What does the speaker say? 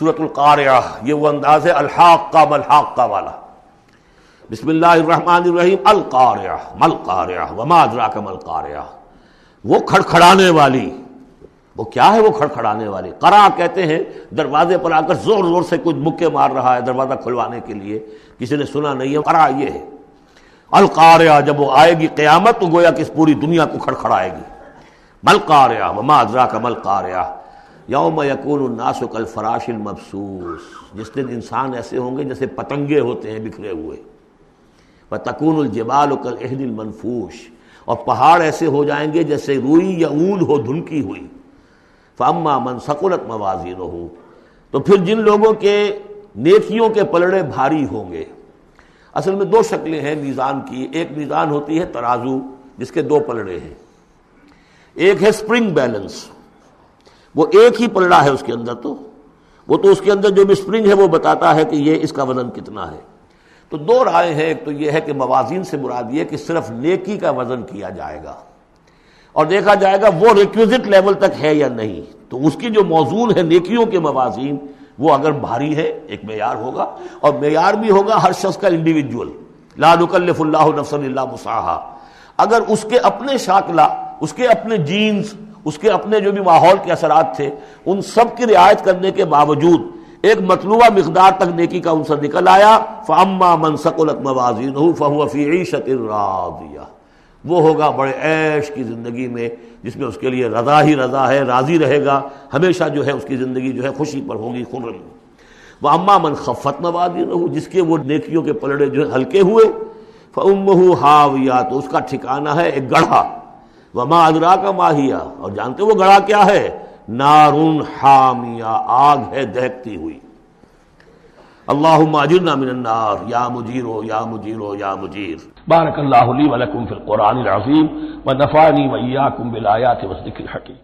سورت القاریہ یہ وہ انداز ہے الحاق کا ملحاق کا والا۔ بسم اللہ الرحمن الرحیم القاریہ مل قاریہ وما ادراک مل قاریہ وہ کھڑکھڑانے والی، وہ کیا ہے وہ کھڑکھڑانے والی؟ قرا کہتے ہیں، دروازے پر آ کر زور زور سے کچھ مکے مار رہا ہے دروازہ کھلوانے کے لیے، کسی نے سنا نہیں ہے قرا یہ ہے۔ القاریہ جب وہ آئے گی قیامت، تو گویا کہ اس پوری دنیا کو کھڑکھڑائے گی۔ مل قاریہ وما ادراک مل قاریہ یوم یقون الناس کل فراش المبسوس۔ جس دن انسان ایسے ہوں گے جیسے پتنگے ہوتے ہیں بکھرے ہوئے۔ و تکون الجبال کل عہد المنفوش۔ اور پہاڑ ایسے ہو جائیں گے جیسے روئی یا اون ہو دھنکی ہوئی۔ فاما من سکولت موازی ہو تو پھر جن لوگوں کے نیکیوں کے پلڑے بھاری ہوں گے۔ اصل میں دو شکلیں ہیں میزان کی۔ ایک میزان ہوتی ہے ترازو، جس کے دو پلڑے ہیں۔ ایک ہے سپرنگ بیلنس۔ وہ ایک ہی پلڑا ہے اس کے اندر تو، وہ تو اس کے اندر جو بھی اسپرنگ ہے وہ بتاتا ہے کہ یہ اس کا وزن کتنا ہے۔ تو دو رائے ہیں، ایک تو یہ ہے کہ موازین سے مراد یہ کہ صرف نیکی کا وزن کیا جائے گا۔ اور دیکھا جائے گا وہ ریکوزٹ لیول تک ہے یا نہیں۔ تو اس کی جو موزون ہے نیکیوں کے موازین، وہ اگر بھاری ہے، ایک معیار ہوگا، اور معیار بھی ہوگا ہر شخص کا انڈیویجول لا نکلف اللہ نفسن اللہ مساحا اگر اس کے اپنے شاکلہ، اس کے اپنے جینز اس کے اپنے جو بھی ماحول کے اثرات تھے، ان سب کی رعایت کرنے کے باوجود ایک مطلوبہ مقدار تک نیکی کا ان نکل آیا۔ فاما من سکولت موازین فہو فی عیشت راضیہ وہ ہوگا بڑے عیش کی زندگی میں، جس میں اس کے لیے رضا ہی رضا ہے، راضی رہے گا۔ ہمیشہ جو ہے اس کی زندگی جو ہے خوشی پر ہوگی خرم وہ اما من خفت موازین جس کے وہ نیکیوں کے پلڑے جو ہے ہلکے ہوئے۔ فم ہاویہ تو اس کا ٹھکانہ ہے، ایک گڑھا۔ وما ادرا کا ماہیا اور جانتے وہ گڑا کیا ہے؟ نارون حامیہ آگ ہے، دہکتی ہوئی۔ اللہ ماجرنا من النار۔ یا مجیرو یا مجیرو یا مجیر بارک اللہ لی ولکم فی القرآن العظیم، و نفعنی و ایاکم بالآیات و ذکر الحکیم۔